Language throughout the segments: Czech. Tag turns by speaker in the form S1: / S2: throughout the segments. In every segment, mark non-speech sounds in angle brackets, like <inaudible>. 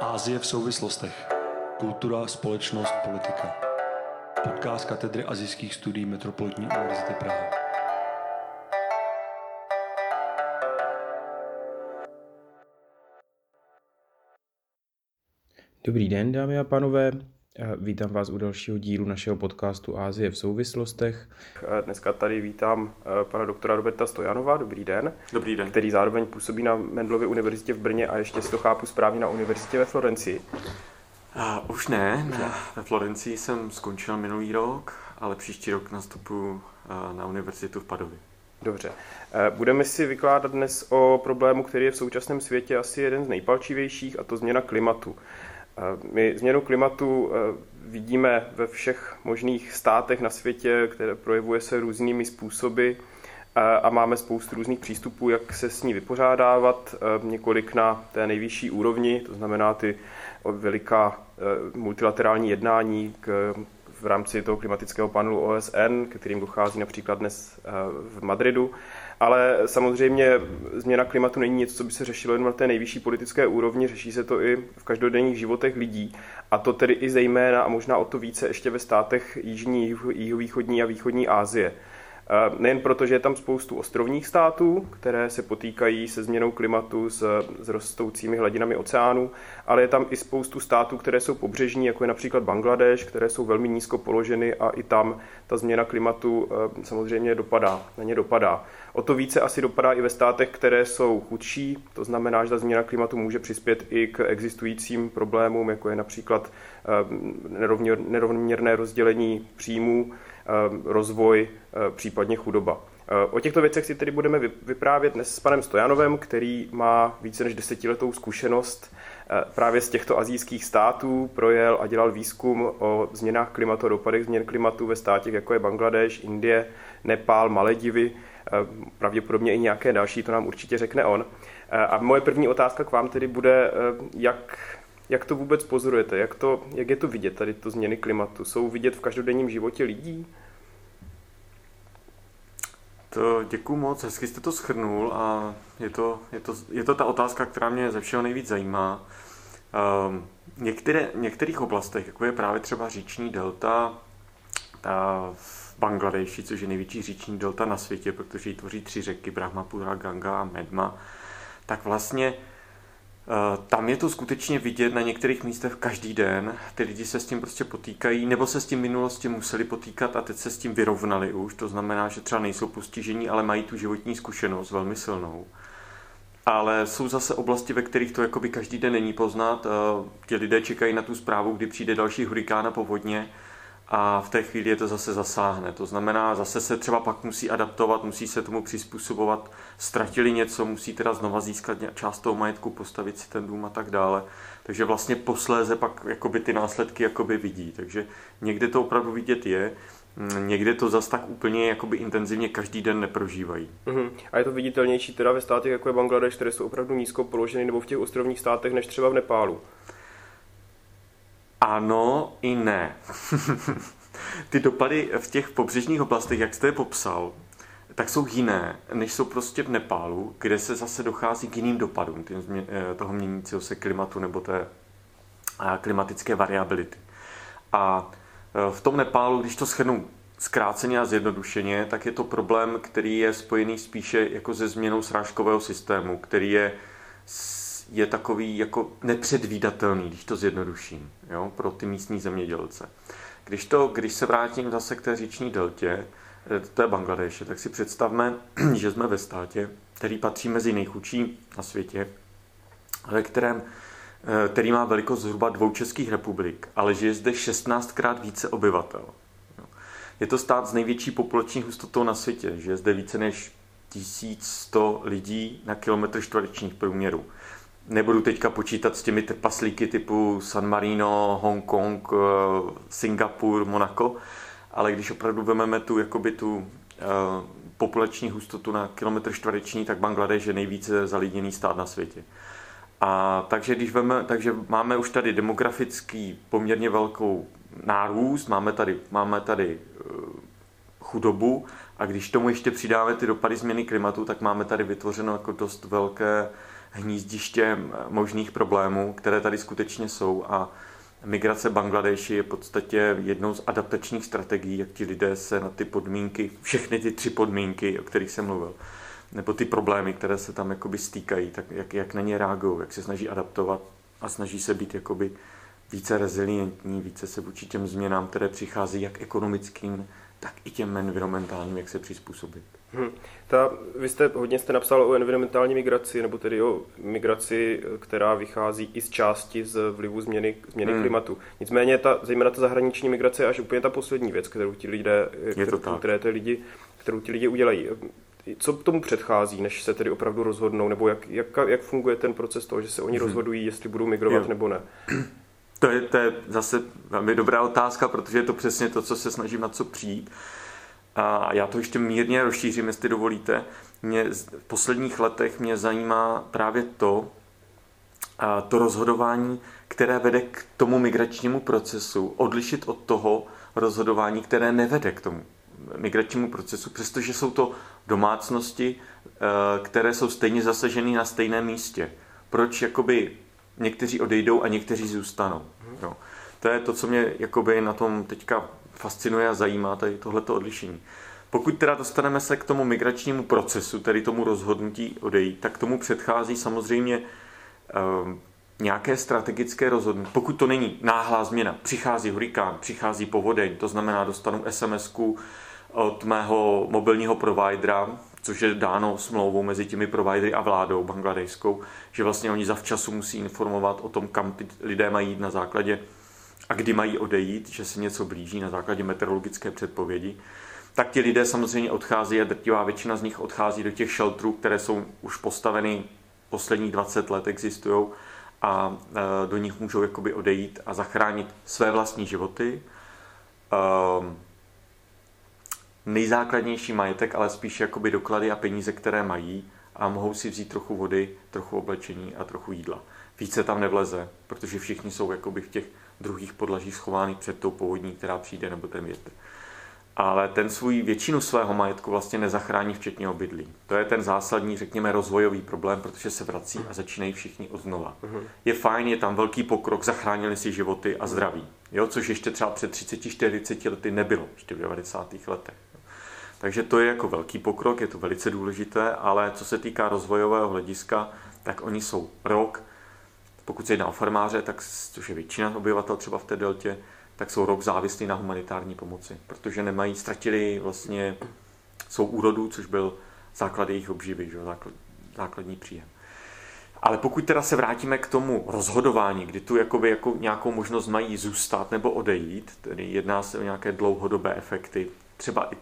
S1: Ázie v souvislostech. Kultura, společnost, politika. Podcast katedry azijských studií Metropolitní univerzity Praha.
S2: Dobrý den, dámy a pánové. Vítám vás u dalšího dílu našeho podcastu Ázie v souvislostech.
S3: Dneska tady vítám eh, pana doktora Roberta Stojanova, dobrý den.
S4: Dobrý den.
S3: Který zároveň působí na Mendlově univerzitě v Brně a ještě si to chápu správně na univerzitě ve Florencii.
S4: A už ne, ne. ve Florencii jsem skončil minulý rok, ale příští rok nastupuji eh, na univerzitu v Padově.
S3: Dobře. Eh, budeme si vykládat dnes o problému, který je v současném světě asi jeden z nejpalčivějších, a to změna klimatu. My změnu klimatu eh, vidíme ve všech možných státech na světě, které projevuje se různými způsoby eh, a máme spoustu různých přístupů, jak se s ní vypořádávat, eh, několik na té nejvyšší úrovni, to znamená ty veliká multilaterální jednání k, v rámci toho klimatického panelu OSN, kterým dochází například dnes v Madridu, ale samozřejmě změna klimatu není něco, co by se řešilo jen na té nejvyšší politické úrovni, řeší se to i v každodenních životech lidí. A to tedy i zejména a možná o to více ještě ve státech Jižní, Jihovýchodní a Východní Asie. Nejen proto, že je tam spoustu ostrovních států, které se potýkají se změnou klimatu s, s rostoucími hladinami oceánů, ale je tam i spoustu států, které jsou pobřežní, jako je například Bangladeš, které jsou velmi nízko položeny a i tam ta změna klimatu eh, samozřejmě dopadá, na ně dopadá. O to více asi dopadá i ve státech, které jsou chudší, to znamená, že ta změna klimatu může přispět i k existujícím problémům, jako je například eh, nerovnoměrné rozdělení příjmů, Eh, rozvoj, eh, případně chudoba. O těchto věcech si tedy budeme vyprávět dnes s panem Stojanovem, který má více než desetiletou zkušenost právě z těchto azijských států, projel a dělal výzkum o změnách klimatu, dopadech změn klimatu ve státech, jako je Bangladeš, Indie, Nepál, Maledivy, pravděpodobně i nějaké další, to nám určitě řekne on. A moje první otázka k vám tedy bude, jak jak to vůbec pozorujete? Jak, to, jak je to vidět, tady to změny klimatu? Jsou vidět v každodenním životě lidí?
S4: To děkuji moc, hezky jste to schrnul a je to, je to, je to ta otázka, která mě ze všeho nejvíc zajímá. Um, některé, v některých oblastech, jako je právě třeba říční delta ta v Bangladeši, což je největší říční delta na světě, protože ji tvoří tři řeky, Brahmapura, Ganga a Medma, tak vlastně Eh, tam je to skutečně vidět na některých místech každý den. Ty lidi se s tím prostě potýkají, nebo se s tím minulosti museli potýkat a teď se s tím vyrovnali už. To znamená, že třeba nejsou postižení, ale mají tu životní zkušenost velmi silnou. Ale jsou zase oblasti, ve kterých to jakoby každý den není poznat. Eh, ti lidé čekají na tu zprávu, kdy přijde další hurikán a povodně a v té chvíli je to zase zasáhne. To znamená, zase se třeba pak musí adaptovat, musí se tomu přizpůsobovat, ztratili něco, musí teda znova získat část toho majetku, postavit si ten dům a tak dále. Takže vlastně posléze pak jakoby ty následky jakoby vidí. Takže někde to opravdu vidět je, mm, někde to zas tak úplně jakoby intenzivně každý den neprožívají.
S3: Uh-huh. A je to viditelnější teda ve státech, jako je Bangladeš, které jsou opravdu nízko položeny, nebo v těch ostrovních státech, než třeba v Nepálu?
S4: Ano i ne. <laughs> Ty dopady v těch pobřežních oblastech, jak jste je popsal, tak jsou jiné, než jsou prostě v Nepálu, kde se zase dochází k jiným dopadům eh, toho měnícího se klimatu nebo té eh, klimatické variability. A eh, v tom Nepálu, když to schrnu zkráceně a zjednodušeně, tak je to problém, který je spojený spíše jako se změnou srážkového systému, který je je takový jako nepředvídatelný, když to zjednoduším, jo, pro ty místní zemědělce. Když, to, když se vrátím zase k té říční deltě, eh, to je Bangladeše, tak si představme, <clears throat> že jsme ve státě, který patří mezi nejchudší na světě, ve kterém, eh, který má velikost zhruba dvou českých republik, ale že je zde 16krát více obyvatel. Je to stát s největší populační hustotou na světě, že je zde více než 1100 lidí na kilometr čtverečních průměru nebudu teďka počítat s těmi trpaslíky typu San Marino, Hongkong, eh, Singapur, Monaco, ale když opravdu vezmeme tu, jakoby tu uh, populační hustotu na kilometr čtvereční, tak Bangladeš je nejvíce zalidněný stát na světě. A takže, když veme, takže máme už tady demografický poměrně velkou nárůst, máme tady, máme tady uh, chudobu a když tomu ještě přidáme ty dopady změny klimatu, tak máme tady vytvořeno jako dost velké hnízdiště možných problémů, které tady skutečně jsou a migrace Bangladeši je v podstatě jednou z adaptačních strategií, jak ti lidé se na ty podmínky, všechny ty tři podmínky, o kterých jsem mluvil, nebo ty problémy, které se tam jakoby stýkají, tak jak, jak na ně reagují, jak se snaží adaptovat a snaží se být jakoby více rezilientní, více se vůči těm změnám, které přichází jak ekonomickým, tak i těm environmentálním, jak se přizpůsobit.
S3: Hmm. Ta, vy jste hodně jste napsal o environmentální migraci, nebo tedy o migraci, která vychází i z části z vlivu změny, změny hmm. klimatu. Nicméně ta, zejména ta zahraniční migrace je až úplně ta poslední věc, kterou ti lidé, kterou, které ty lidi, kterou ti lidi udělají. Co tomu předchází, než se tedy opravdu rozhodnou, nebo jak, jak, jak funguje ten proces toho, že se oni hmm. rozhodují, jestli budou migrovat jo. nebo ne?
S4: To je, to je zase velmi dobrá otázka, protože je to přesně to, co se snažím na co přijít. A já to ještě mírně rozšířím, jestli dovolíte. Mě v posledních letech mě zajímá právě to, a to rozhodování, které vede k tomu migračnímu procesu, odlišit od toho rozhodování, které nevede k tomu migračnímu procesu, přestože jsou to domácnosti, eh, které jsou stejně zasaženy na stejném místě. Proč jakoby někteří odejdou a někteří zůstanou. Jo. To je to, co mě jakoby na tom teďka fascinuje a zajímá, tady tohleto odlišení. Pokud teda dostaneme se k tomu migračnímu procesu, tedy tomu rozhodnutí odejít, tak tomu předchází samozřejmě uh, nějaké strategické rozhodnutí. Pokud to není náhlá změna, přichází hurikán, přichází povodeň, to znamená dostanu sms od mého mobilního providera, což je dáno smlouvou mezi těmi providery a vládou bangladejskou, že vlastně oni zavčasu musí informovat o tom, kam ty lidé mají jít na základě a kdy mají odejít, že se něco blíží na základě meteorologické předpovědi, tak ti lidé samozřejmě odchází a drtivá většina z nich odchází do těch shelterů, které jsou už postaveny posledních 20 let existují a e, do nich můžou jakoby odejít a zachránit své vlastní životy. Um, nejzákladnější majetek, ale spíš jakoby doklady a peníze, které mají a mohou si vzít trochu vody, trochu oblečení a trochu jídla. Více tam nevleze, protože všichni jsou jakoby v těch druhých podlažích schovány před tou povodní, která přijde, nebo ten větr. Ale ten svůj většinu svého majetku vlastně nezachrání včetně obydlí. To je ten zásadní, řekněme, rozvojový problém, protože se vrací a začínají všichni od znova. Mhm. Je fajn, je tam velký pokrok, zachránili si životy a zdraví. Jo, což ještě třeba před 30-40 lety nebylo, ještě v 90. letech. Takže to je jako velký pokrok, je to velice důležité, ale co se týká rozvojového hlediska, tak oni jsou rok, pokud se jedná o farmáře, tak, což je většina obyvatel třeba v té deltě, tak jsou rok závislí na humanitární pomoci, protože nemají, ztratili vlastně svou úrodu, což byl základ jejich obživy, že? Základ, základní příjem. Ale pokud teda se vrátíme k tomu rozhodování, kdy tu jakoby jako nějakou možnost mají zůstat nebo odejít, tedy jedná se o nějaké dlouhodobé efekty, třeba i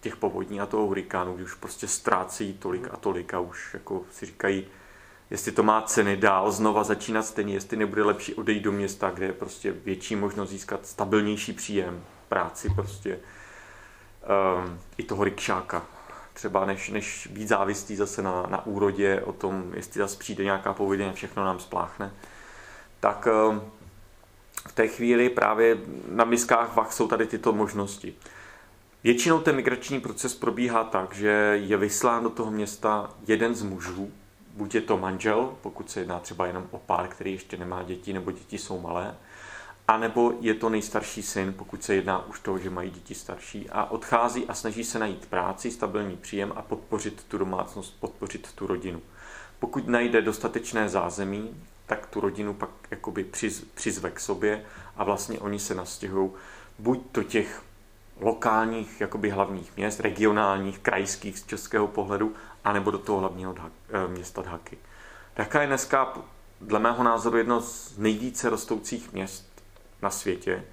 S4: těch povodní a toho hurikánu, kdy už prostě ztrácí tolik a tolik a už jako si říkají, jestli to má ceny dál znova začínat stejně, jestli nebude lepší odejít do města, kde je prostě větší možnost získat stabilnější příjem, práci prostě um, i toho rikšáka. Třeba než, než být závislý zase na, na úrodě o tom, jestli zase přijde nějaká pověděň a všechno nám spláchne, tak um, v té chvíli právě na miskách vach jsou tady tyto možnosti. Většinou ten migrační proces probíhá tak, že je vyslán do toho města jeden z mužů, buď je to manžel, pokud se jedná třeba jenom o pár, který ještě nemá děti, nebo děti jsou malé, anebo je to nejstarší syn, pokud se jedná už toho, že mají děti starší a odchází a snaží se najít práci, stabilní příjem a podpořit tu domácnost, podpořit tu rodinu. Pokud najde dostatečné zázemí, tak tu rodinu pak jakoby přiz, přizve k sobě a vlastně oni se nastěhují buď do těch lokálních jakoby hlavních měst, regionálních, krajských z českého pohledu, anebo do toho hlavního eh, města Dhaky. Dhaka je dneska, dle mého názoru, jedno z nejvíce rostoucích měst na světě.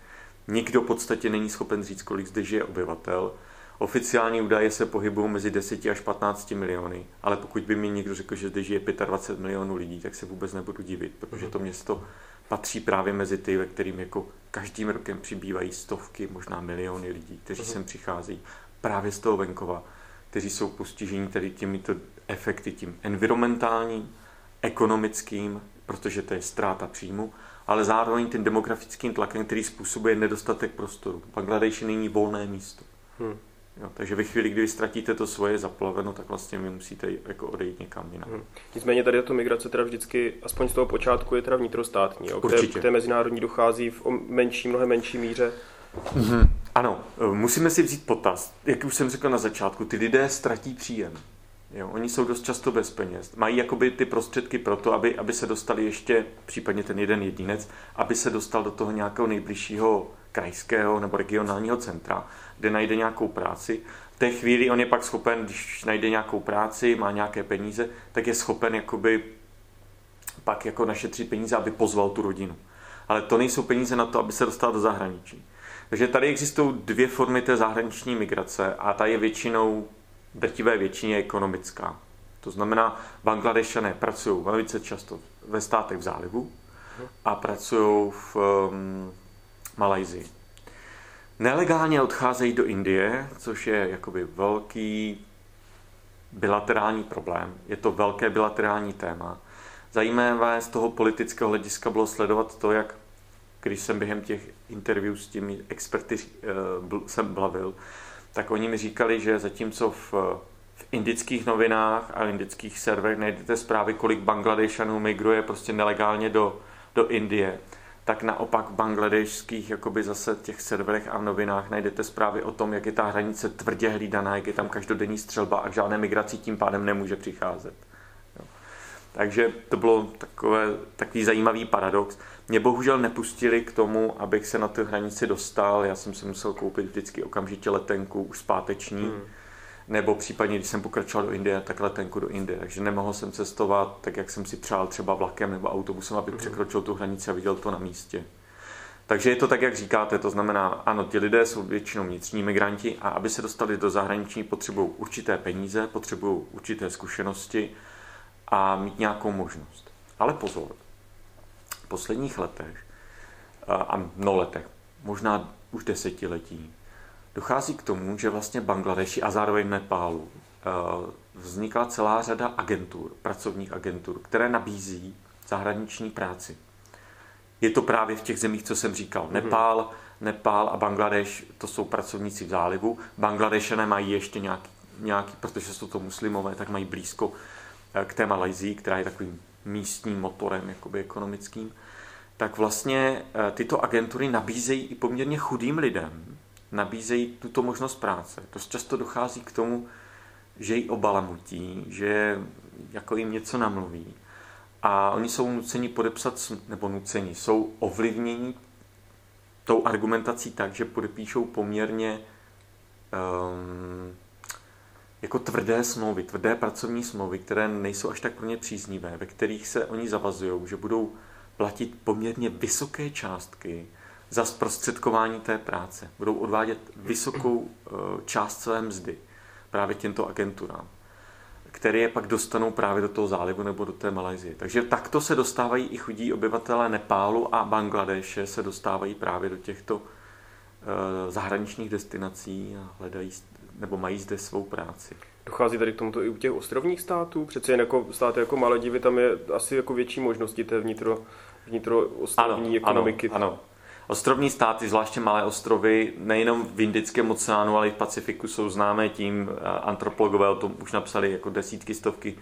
S4: Nikdo v podstatě není schopen říct, kolik zde žije obyvatel. Oficiální údaje se pohybují mezi 10 až 15 miliony, ale pokud by mi někdo řekl, že zde žije 25 milionů lidí, tak se vůbec nebudu divit, protože to město patří právě mezi ty, ve kterým jako každým rokem přibývají stovky, možná miliony lidí, kteří uh-huh. sem přicházejí právě z toho venkova, kteří jsou postiženi tady těmito efekty, tím environmentálním, ekonomickým, protože to je ztráta příjmu, ale zároveň tím demografickým tlakem, který způsobuje nedostatek prostoru. V Bangladeši není volné místo. Hmm. Jo, takže ve chvíli, kdy vy ztratíte to svoje zaplaveno, tak vlastně vy musíte jako odejít někam jinam. Hmm.
S3: Nicméně tady to migrace teda vždycky, aspoň z toho počátku, je teda vnitrostátní. Jo? Určitě. K té, mezinárodní dochází v menší, mnohem menší míře.
S4: Mm-hmm. Ano, e, musíme si vzít potaz. Jak už jsem řekl na začátku, ty lidé ztratí příjem. Jo, oni jsou dost často bez peněz. Mají jakoby ty prostředky pro to, aby, aby se dostali ještě, případně ten jeden jedinec, aby se dostal do toho nějakého nejbližšího krajského nebo regionálního centra, kde najde nějakou práci. V té chvíli on je pak schopen, když najde nějakou práci, má nějaké peníze, tak je schopen jakoby pak jako našetřit peníze, aby pozval tu rodinu. Ale to nejsou peníze na to, aby se dostal do zahraničí. Takže tady existují dvě formy té zahraniční migrace a ta je většinou, drtivé většině ekonomická. To znamená, Bangladešané pracují velice často ve státech v zálivu a pracují v um, Malajzii. Nelegálně odcházejí do Indie, což je jakoby velký bilaterální problém. Je to velké bilaterální téma. Zajímavé z toho politického hlediska bylo sledovat to, jak když jsem během těch interview s těmi experty uh, jsem blavil, tak oni mi říkali, že zatímco v, v indických novinách a indických serverech najdete zprávy, kolik Bangladešanů migruje prostě nelegálně do, do Indie, tak naopak v bangladešských jakoby zase těch serverech a v novinách najdete zprávy o tom, jak je ta hranice tvrdě hlídaná, jak je tam každodenní střelba a k žádné migraci tím pádem nemůže přicházet. Jo. Takže to bylo takové, takový zajímavý paradox. Mě bohužel nepustili k tomu, abych se na tu hranici dostal. Já jsem si musel koupit vždycky okamžitě letenku už zpáteční. Hmm nebo případně, když jsem pokračoval do Indie, tak letenku do Indie. Takže nemohl jsem cestovat tak, jak jsem si přál třeba vlakem nebo autobusem, abych mm-hmm. překročil tu hranici a viděl to na místě. Takže je to tak, jak říkáte, to znamená, ano, ti lidé jsou většinou vnitřní migranti a aby se dostali do zahraničí, potřebují určité peníze, potřebují určité zkušenosti a mít nějakou možnost. Ale pozor, v posledních letech a mnoho letech, možná už desetiletí, dochází k tomu, že vlastně Bangladeši a zároveň Nepálu eh, vznikla celá řada agentur, pracovních agentur, které nabízí zahraniční práci. Je to právě v těch zemích, co jsem říkal. Mm-hmm. Nepál, Nepál a Bangladeš, to jsou pracovníci v zálivu. Bangladešané mají ještě nějaký, nějaký, protože jsou to muslimové, tak mají blízko eh, k té Malajzii, která je takovým místním motorem jakoby ekonomickým. Tak vlastně eh, tyto agentury nabízejí i poměrně chudým lidem nabízejí tuto možnost práce. Dost často dochází k tomu, že ji obalamutí, že jako jim něco namluví. A oni jsou nuceni podepsat, nebo nuceni, jsou ovlivněni tou argumentací tak, že podepíšou poměrně um, jako tvrdé smlouvy, tvrdé pracovní smlouvy, které nejsou až tak pro ně příznivé, ve kterých se oni zavazují, že budou platit poměrně vysoké částky za zprostředkování té práce. Budou odvádět vysokou eh, část své mzdy právě těmto agenturám, které je pak dostanou právě do toho zálivu nebo do té Malajzie. Takže takto se dostávají i chudí obyvatelé Nepálu a Bangladeše se dostávají právě do těchto eh, zahraničních destinací a hledají nebo mají zde svou práci.
S3: Dochází tady k tomuto i u těch ostrovních států? Přece jen jako státy jako Maledivy, tam je asi jako větší možnosti té vnitro, vnitro ostrovní ano, ekonomiky.
S4: Ano, ano. Ostrovní státy, zvláště malé ostrovy, nejenom v Indickém oceánu, ale i v Pacifiku jsou známé tím, antropologové o tom už napsali jako desítky, stovky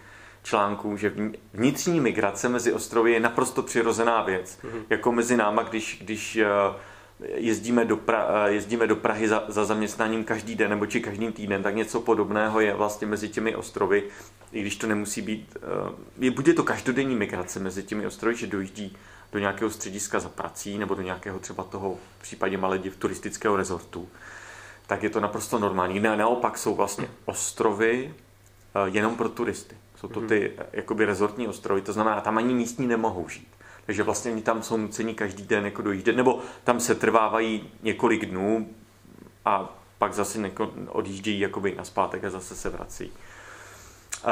S4: článků, že vnitřní migrace mezi ostrovy je naprosto přirozená věc. Mm-hmm. Jako mezi náma, když, když eh, jezdíme do, pra, eh, jezdíme do Prahy za, za zaměstnáním každý den nebo či každý týden, tak něco podobného je vlastně mezi těmi ostrovy, i když to nemusí být, eh, je, bude to každodenní migrace mezi těmi ostrovy, že dojíždí do nějakého střediska za prací nebo do nějakého třeba toho v případě Malediv turistického rezortu, tak je to naprosto normální. Ne, naopak jsou vlastně ostrovy eh, jenom pro turisty. Jsou to mhm. ty eh, jakoby rezortní ostrovy, to znamená, tam ani místní nemohou žít. Takže vlastně oni tam jsou nuceni každý den jako dojíždět, nebo tam se trvávají několik dnů a pak zase odjíždějí jakoby na zpátek a zase se vrací.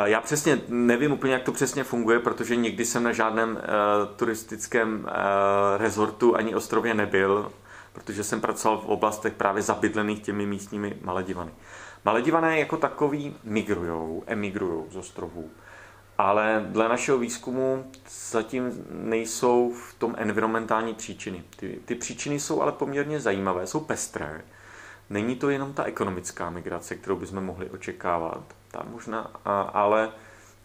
S4: Já přesně nevím úplně, jak to přesně funguje, protože nikdy jsem na žádném uh, turistickém uh, rezortu ani ostrově nebyl, protože jsem pracoval v oblastech právě zabydlených těmi místními Maledivany. Maledivané jako takový migrujou, emigrujou z ostrovů, ale dle našeho výzkumu zatím nejsou v tom environmentální příčiny. Ty, ty příčiny jsou ale poměrně zajímavé, jsou pestré. Není to jenom ta ekonomická migrace, kterou bychom mohli očekávat, ta možná, ale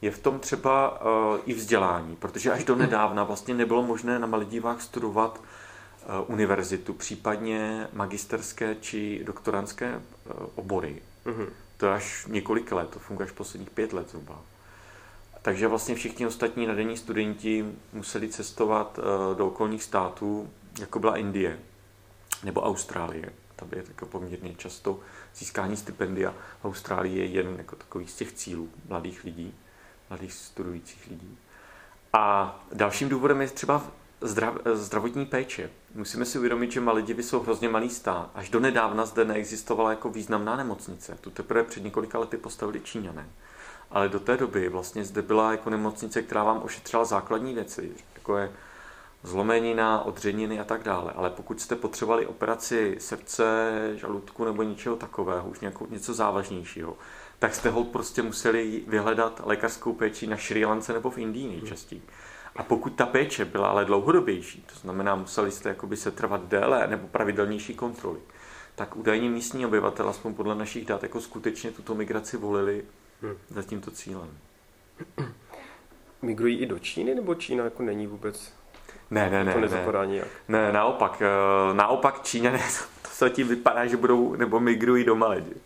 S4: je v tom třeba uh, i vzdělání, protože až do nedávna vlastně nebylo možné na Maledivách studovat uh, univerzitu, případně magisterské či doktorantské uh, obory. Mm-hmm. To je až několik let, to funguje až posledních pět let zhruba. Takže vlastně všichni ostatní nadení studenti museli cestovat do okolních států, jako byla Indie nebo Austrálie. Tam je jako poměrně často získání stipendia. Austrálie je jeden jako takový z těch cílů mladých lidí mladých studujících lidí. A dalším důvodem je třeba zdrav, zdravotní péče. Musíme si uvědomit, že Maledivy jsou hrozně malý stát. Až do nedávna zde neexistovala jako významná nemocnice. Tu teprve před několika lety postavili Číňané. Ale do té doby vlastně zde byla jako nemocnice, která vám ošetřila základní věci, jako je zlomenina, odřeniny a tak dále. Ale pokud jste potřebovali operaci srdce, žaludku nebo něčeho takového, už nějakou, něco závažnějšího, tak jste ho prostě museli vyhledat lékařskou péči na Šri Lance nebo v Indii nejčastěji. A pokud ta péče byla ale dlouhodobější, to znamená, museli jste jakoby se trvat déle nebo pravidelnější kontroly, tak údajně místní obyvatel, aspoň podle našich dat, jako skutečně tuto migraci volili hmm. za tímto cílem.
S3: Migrují i do Číny, nebo Čína jako není vůbec
S4: ne, ne, ne.
S3: To nezapadá
S4: ne.
S3: nijak.
S4: Ne, naopak. Eh, naopak Číňané, <laughs> to se tím vypadá, že budou, nebo migrují do Malediv.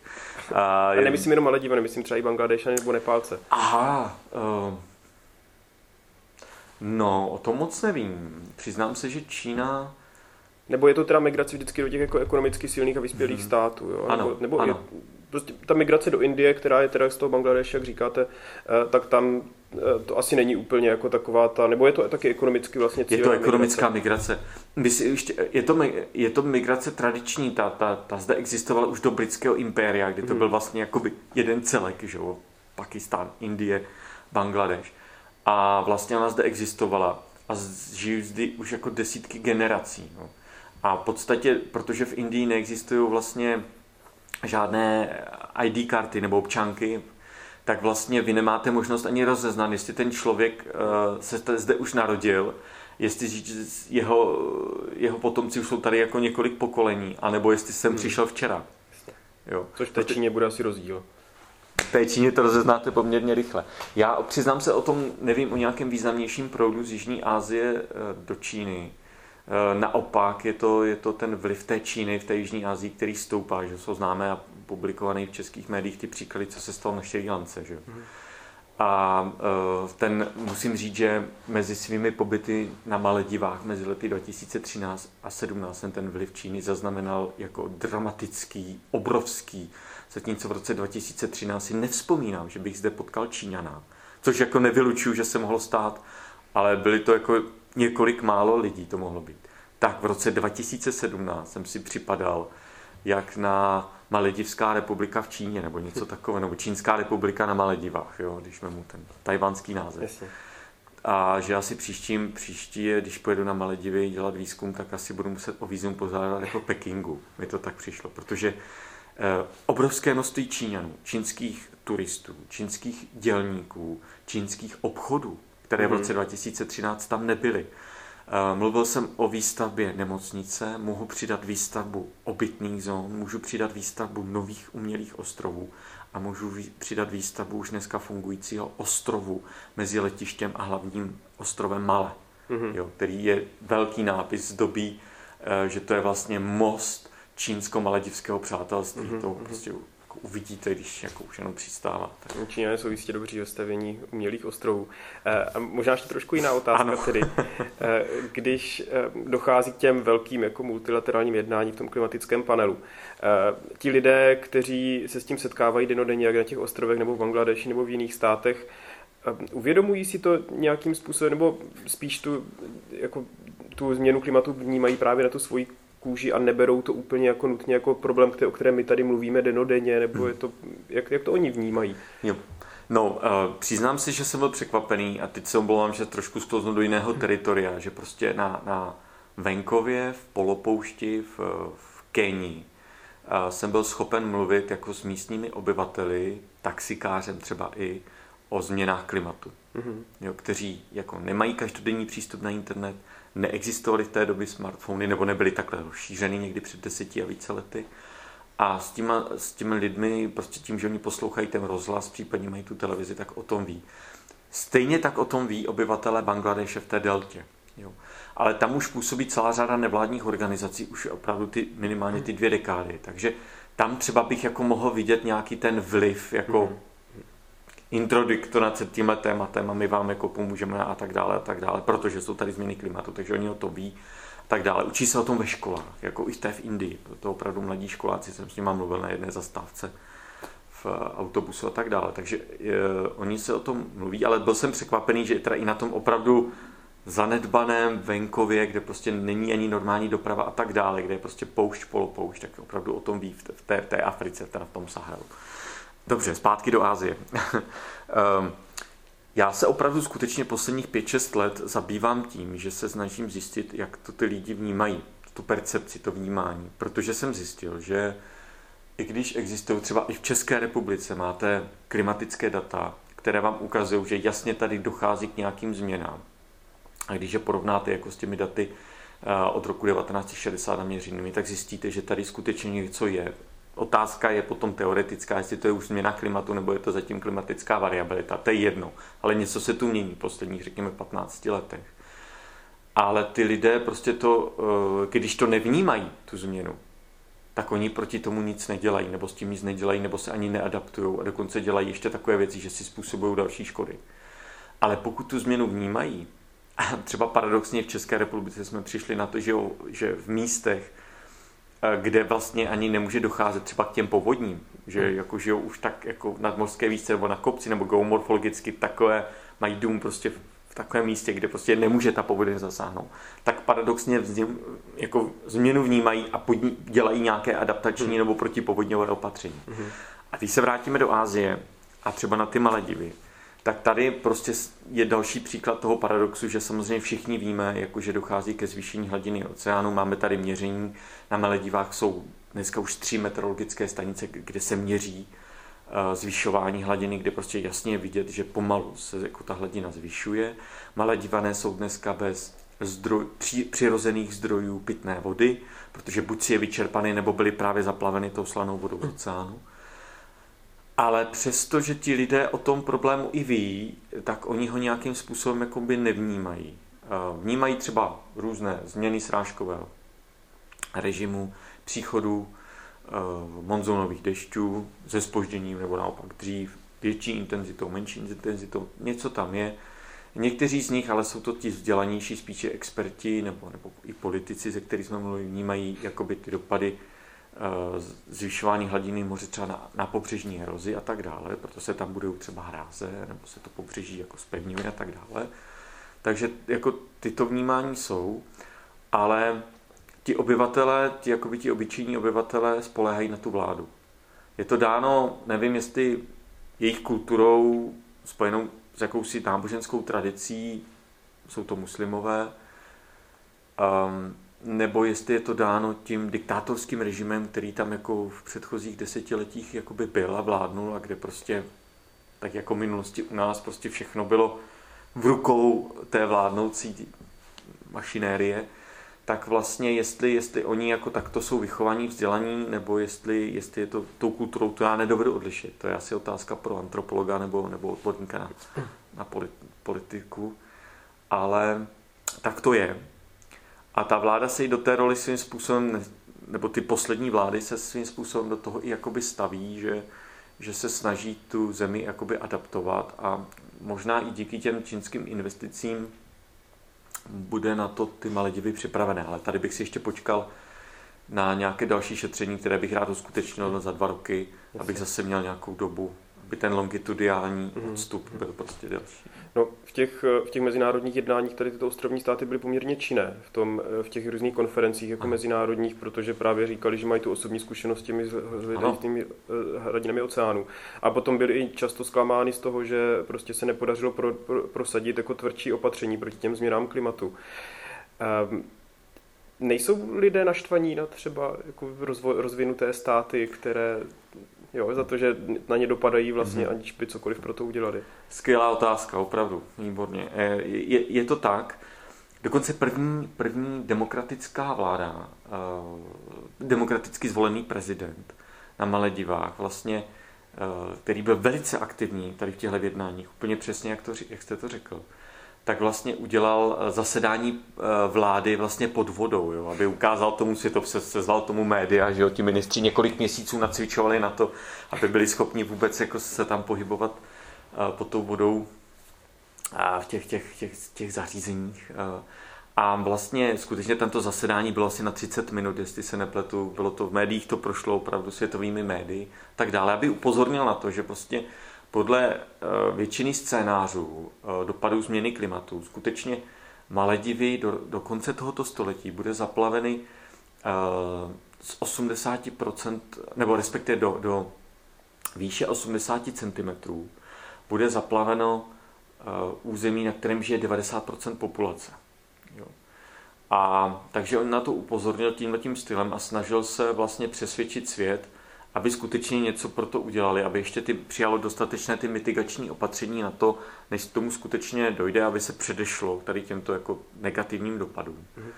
S3: A, a nemyslím jenom Malediva, nemyslím třeba i Bangladeša nebo Nepálce.
S4: Aha. Uh, no, o tom moc nevím. Přiznám se, že Čína...
S3: Nebo je to teda migrace vždycky do těch jako ekonomicky silných a vyspělých hmm. států, jo?
S4: Ano,
S3: nebo, nebo
S4: ano.
S3: Je, prostě ta migrace do Indie, která je teda z toho Bangladeše, jak říkáte, eh, tak tam eh, to asi není úplně jako taková ta, nebo je to taky ekonomicky vlastně
S4: Je to ekonomická migrace. migrace. Ještě, je, to, je to migrace tradiční, ta, ta, ta zde existovala už do britského impéria, kdy to hmm. byl vlastně jakoby jeden celek, že jo? Pakistán, Indie, Bangladeš. A vlastně ona zde existovala a žijí zde už jako desítky generací. No. A v podstatě, protože v Indii neexistují vlastně žádné ID karty nebo občanky, tak vlastně vy nemáte možnost ani rozeznat, jestli ten člověk uh, se zde už narodil, jestli jeho, jeho potomci už jsou tady jako několik pokolení, anebo jestli jsem hmm. přišel včera.
S3: Jo. Což v té Číně bude asi rozdíl.
S4: V té Číně to rozeznáte poměrně rychle. Já přiznám se o tom, nevím o nějakém významnějším proudu z Jižní Asie eh, do Číny. Eh, naopak je to, je to ten vliv té Číny v té Jižní Asii, který stoupá, že jsou známé a publikované v českých médiích ty příklady, co se stalo na Šri Lance. Že? Mm. A eh, ten, musím říct, že mezi svými pobyty na Maledivách mezi lety 2013 a 2017 jsem ten vliv Číny zaznamenal jako dramatický, obrovský. Zatímco v roce 2013 si nevzpomínám, že bych zde potkal Číňana, což jako nevylučuju, že se mohlo stát, ale byly to jako několik málo lidí to mohlo být. Tak v roce 2017 jsem si připadal jak na Maledivská republika v Číně, nebo něco takového, nebo Čínská republika na Maledivách, jo, když mu ten tajvanský název.
S3: Jasně.
S4: A že asi příštím, příští když pojedu na Maledivy dělat výzkum, tak asi budu muset o výzum pozádat jako Pekingu. Mi to tak přišlo, protože eh, obrovské množství Číňanů, čínských turistů, čínských dělníků, čínských obchodů, které v mhm. roce 2013 tam nebyly. Eh, mluvil jsem o výstavbě nemocnice, mohu přidat výstavbu obytných zón, můžu přidat výstavbu nových umělých ostrovů a můžu přidat výstavbu už dneska fungujícího ostrovu mezi letištěm a hlavním ostrovem Male, mm-hmm. jo, který je velký nápis z doby, eh, že to je vlastně most čínsko-maledivského přátelství. Mm-hmm. To mhm. prostě jako uvidíte, když jako už jenom přistáváte.
S3: Číňané jsou jistě dobří ve stavění umělých ostrovů. E, a možná ještě trošku jiná otázka ano. tedy. E, když e, dochází k těm velkým jako multilaterálním jednáním v tom klimatickém panelu, ti lidé, kteří se s tím setkávají denodenně, jak na těch ostrovech nebo v Bangladeši nebo v jiných státech, Uvědomují si to nějakým způsobem, nebo spíš tu, jako, tu změnu klimatu vnímají právě na tu svoji kůži a neberou to úplně jako nutně jako problém, který, o kterém my tady mluvíme denodenně, nebo je to, jak, jak to oni vnímají?
S4: Jo. No, uh, přiznám si, že jsem byl překvapený a teď se omlouvám, že trošku sklouznu do jiného teritoria, že prostě na, na venkově, v polopoušti, v, v Kenii uh, jsem byl schopen mluvit jako s místními obyvateli, taxikářem třeba i, o změnách klimatu, mm-hmm. jo, kteří jako nemají každodenní přístup na internet, neexistovaly v té době smartfony nebo nebyly takhle rozšířeny někdy před deseti a více lety. a s, těma, s těmi lidmi, prostě tím, že oni poslouchají ten rozhlas, případně mají tu televizi, tak o tom ví. Stejně tak o tom ví obyvatele Bangladeše v té deltě. Jo. Ale tam už působí celá řada nevládních organizací, už opravdu ty, minimálně ty dvě dekády. Takže tam třeba bych jako mohl vidět nějaký ten vliv, jako mm. Introdiktorace tímhle tématem a my vám jako pomůžeme a tak dále a tak dále, protože jsou tady změny klimatu, takže oni o to ví a tak dále. Učí se o tom ve školách, jako i v Indii. To opravdu mladí školáci, jsem s nimi mluvil na jedné zastávce v autobusu a tak dále. Takže je, oni se o tom mluví, ale byl jsem překvapený, že teda i na tom opravdu zanedbaném venkově, kde prostě není ani normální doprava a tak dále, kde je prostě poušť, polopoušť, tak opravdu o tom ví v té, v té Africe, teda v tom Sahelu. Dobře, zpátky do Ázie. um, <laughs> já se opravdu skutečně posledních 5-6 let zabývám tím, že se snažím zjistit, jak to ty lidi vnímají, tu percepci, to vnímání, protože jsem zjistil, že i když existují třeba i v České republice, máte klimatické data, které vám ukazují, že jasně tady dochází k nějakým změnám, a když je porovnáte jako s těmi daty eh, od roku 1960 naměřenými, tak zjistíte, že tady skutečně něco je. Otázka je potom teoretická, jestli to je už změna klimatu, nebo je to zatím klimatická variabilita. To je jedno. Ale něco se tu mění v posledních, řekněme, 15 letech. Ale ty lidé prostě to, eh, když to nevnímají, tu změnu, tak oni proti tomu nic nedělají, nebo s tím nic nedělají, nebo se ani neadaptují a dokonce dělají ještě takové věci, že si způsobují další škody. Ale pokud tu změnu vnímají, a třeba paradoxně v České republice jsme přišli na to, že, že v místech, kde vlastně ani nemůže docházet třeba k těm povodním, že hmm. jako žijou už tak jako na mořské výšce nebo na kopci nebo geomorfologicky takové, mají dům prostě v takovém místě, kde prostě nemůže ta povodeň zasáhnout, tak paradoxně vzním, jako změnu vnímají a podní, dělají nějaké adaptační hmm. nebo protipovodňové opatření. Hmm. A když se vrátíme do Ázie a třeba na ty Maledivy, tak tady prostě je další příklad toho paradoxu, že samozřejmě všichni víme, jako že dochází ke zvýšení hladiny oceánu. Máme tady měření, na Maledivách jsou dneska už tři meteorologické stanice, kde se měří eh, zvyšování hladiny, kde prostě jasně je vidět, že pomalu se jako ta hladina zvyšuje. Maledivané jsou dneska bez zdroj, při, přirozených zdrojů pitné vody, protože buď si je vyčerpaný, nebo byly právě zaplaveny tou slanou vodou z oceánu. Ale přesto, že ti lidé o tom problému i ví, tak oni ho nějakým způsobem jakoby nevnímají. Vnímají třeba různé změny srážkového režimu, příchodu monzunových dešťů se spožděním nebo naopak dřív, větší intenzitou, menší intenzitou, něco tam je. Někteří z nich, ale jsou to ti vzdělanější spíše experti nebo, nebo i politici, se kterými jsme mluvili, vnímají jakoby ty dopady Eh, zvyšování hladiny moře třeba na, na pobřežní erozi a tak dále, proto se tam budou třeba hráze, nebo se to pobřeží jako spevňuje a tak dále. Takže jako tyto vnímání jsou, ale ti obyvatele, ti, jakoby ti obyčejní obyvatele spolehají na tu vládu. Je to dáno, nevím, jestli jejich kulturou spojenou s jakousi náboženskou tradicí, jsou to muslimové, um, nebo jestli je to dáno tím diktátorským režimem, který tam jako v předchozích desetiletích jakoby byl a vládnul a kde prostě, tak jako minulosti u nás, prostě všechno bylo v rukou té vládnoucí mašinérie, tak vlastně jestli, jestli oni jako takto jsou vychovaní, vzdělaní, nebo jestli, jestli je to tou kulturou, to já nedovedu odlišit. To je asi otázka pro antropologa nebo, nebo odborníka na, na politiku. Ale tak to je. A ta vláda se i do té roli svým způsobem, nebo ty poslední vlády se svým způsobem do toho i jakoby staví, že, že se snaží tu zemi jakoby adaptovat a možná i díky těm čínským investicím bude na to ty Maledivy připravené. Ale tady bych si ještě počkal na nějaké další šetření, které bych rád uskutečnil za dva roky, abych zase měl nějakou dobu by ten longitudiální mhm. odstup byl prostě delší.
S3: No, v těch, v těch mezinárodních jednáních tady tyto ostrovní státy byly poměrně činné v, tom, v těch různých konferencích jako Aha. mezinárodních, protože právě říkali, že mají tu osobní zkušenost s těmi hvězdnými eh, hradinami oceánu. A potom byli i často zklamáni z toho, že prostě se nepodařilo pro, pro, prosadit jako tvrdší opatření proti těm změnám klimatu. Um, nejsou lidé naštvaní na třeba jako rozvoj, rozvinuté státy, které Jo, za to, že na ně dopadají vlastně, mm-hmm. aniž by cokoliv pro to udělali.
S4: Skvělá otázka, opravdu, výborně. Eh, je, je to tak, dokonce první, první demokratická vláda, eh, demokraticky zvolený prezident, na Maledivách, vlastně, který byl velice aktivní tady v těchto jednáních, úplně přesně, jak, to, jak jste to řekl, tak vlastně udělal zasedání vlády vlastně pod vodou, jo, aby ukázal tomu světu, se sezval tomu média, že jo, ti ministři několik měsíců nacvičovali na to, aby byli schopni vůbec jako se tam pohybovat pod tou vodou v těch, těch, těch, těch zařízeních. A vlastně skutečně tento zasedání bylo asi na 30 minut, jestli se nepletu, bylo to v médiích, to prošlo opravdu světovými médii, tak dále, aby upozornil na to, že prostě podle většiny scénářů dopadů změny klimatu skutečně Maledivy do, do konce tohoto století bude zaplaveny z 80%, nebo respektive do, do výše 80 cm, bude zaplaveno Eh, území, na kterém žije 90% populace. Jo. A takže on na to upozornil tímhle tím stylem a snažil se vlastně přesvědčit svět, aby skutečně něco pro to udělali, aby ještě ty, přijalo dostatečné ty mitigační opatření na to, než tomu skutečně dojde, aby se předešlo tady těmto jako negativním dopadům. Mm-hmm.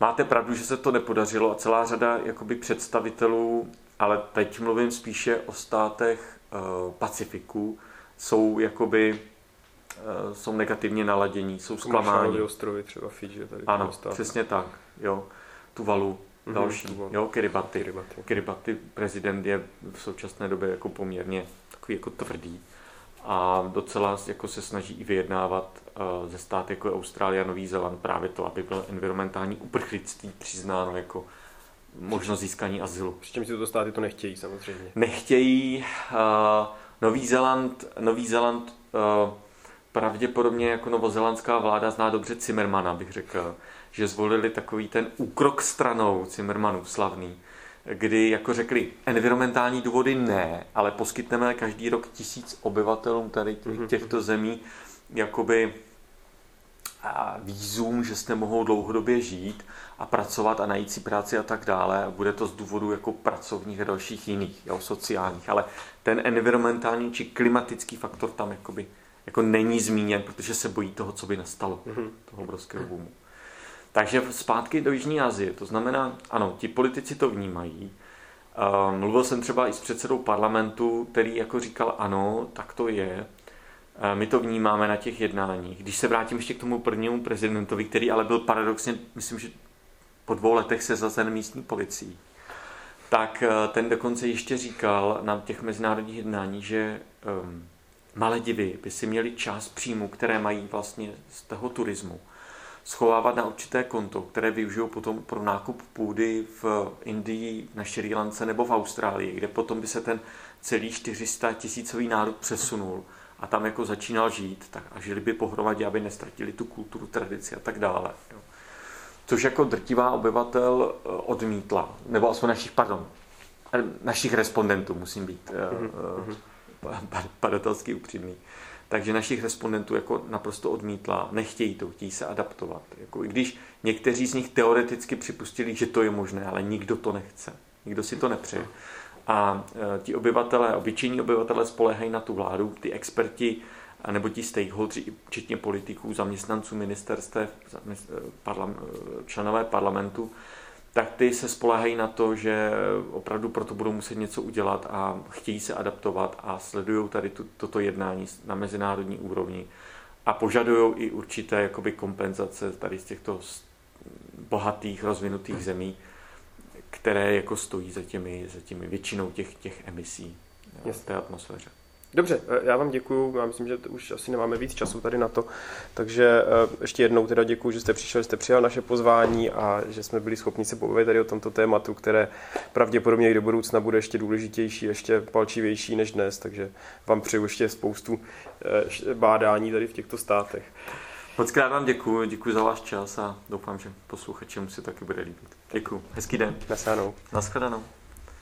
S4: Máte pravdu, že se to nepodařilo a celá řada jakoby představitelů, ale teď mluvím spíše o státech uh, Pacifiku, jsou jakoby Eh, jsou negativně naladění, jsou zklamáni.
S3: ostrovy, třeba Fidži. Tady
S4: ano, přesně tak. Jo. Tuvalu, mm-hmm, další. Tuvalu. Jo, Kiribati. Kiribati. Kiribati. prezident je v současné době jako poměrně takový jako tvrdý a docela jako se snaží i vyjednávat uh, ze státy jako Austrálie a Nový Zéland právě to, aby bylo environmentální uprchlictví přiznáno jako možnost získání azylu.
S3: S čím si tyto státy to nechtějí samozřejmě.
S4: Nechtějí. Uh, Nový Zéland, Nový Zéland uh, pravděpodobně jako novozelandská vláda zná dobře Zimmermana, bych řekl, že zvolili takový ten úkrok stranou Zimmermanů slavný, kdy jako řekli, environmentální důvody ne, ale poskytneme každý rok tisíc obyvatelům tady mhm. těchto zemí jakoby výzum, že jste mohou dlouhodobě žít a pracovat a najít si práci a tak dále. A bude to z důvodu jako pracovních a dalších jiných, jo, sociálních. Ale ten environmentální či klimatický faktor tam jakoby jako není zmíněn, protože se bojí toho, co by nastalo, mm-hmm. toho obrovského boomu. Takže zpátky do Jižní Asie, to znamená, ano, ti politici to vnímají. Uh, mluvil jsem třeba i s předsedou parlamentu, který jako říkal, ano, tak to je. Uh, my to vnímáme na těch jednáních. Když se vrátím ještě k tomu prvnímu prezidentovi, který ale byl paradoxně, myslím, že po dvou letech se zazen místní policií, tak uh, ten dokonce ještě říkal na těch mezinárodních jednáních, že um, Maledivy by si měli část příjmu, které mají vlastně z toho turismu, schovávat na určité konto, které využijou potom pro nákup půdy v Indii, na Šri Lance nebo v Austrálii, kde potom by se ten celý 400 tisícový národ přesunul a tam jako začínal žít tak a žili by pohromadě, aby nestratili tu kulturu, tradici a tak dále. Jo. Což jako drtivá obyvatel eh, odmítla, nebo aspoň našich, pardon, eh, našich respondentů musím být. Mm-hmm badatelsky upřímný. Takže našich respondentů jako naprosto odmítla, nechtějí to, chtějí se adaptovat. Jako, I když někteří z nich teoreticky připustili, že to je možné, ale nikdo to nechce. Nikdo si to nepřeje. A e, ti obyvatelé, obyčejní obyvatelé spolehají na tu vládu, ty experti, nebo ti stakeholdři, včetně politiků, zaměstnanců ministerstev, členové parlamentu, tak ty se spolehají na to, že opravdu proto budou muset něco udělat a chtějí se adaptovat a sledují tady tu, toto jednání na mezinárodní úrovni a požadují i určité jakoby kompenzace tady z těchto bohatých, rozvinutých zemí, které jako stojí za těmi, za těmi většinou těch, těch emisí v té atmosféře.
S3: Dobře, eh, já vám děkuju, já myslím, že už asi nemáme víc času tady na to, takže eh, ještě jednou teda děkuji, že jste přišel, že jste přijal naše pozvání a že jsme byli schopni se pobavit tady o tomto tématu, které pravděpodobně i do budoucna bude ještě důležitější, ještě palčivější než dnes, takže vám přeju ještě spoustu eh, bádání tady v těchto státech.
S4: Moc krát vám děkuji, děkuji za váš čas a doufám, že posluchačům si taky bude líbit. Děkuji. Hezký den.
S3: Naschledanou.
S4: Naschledanou.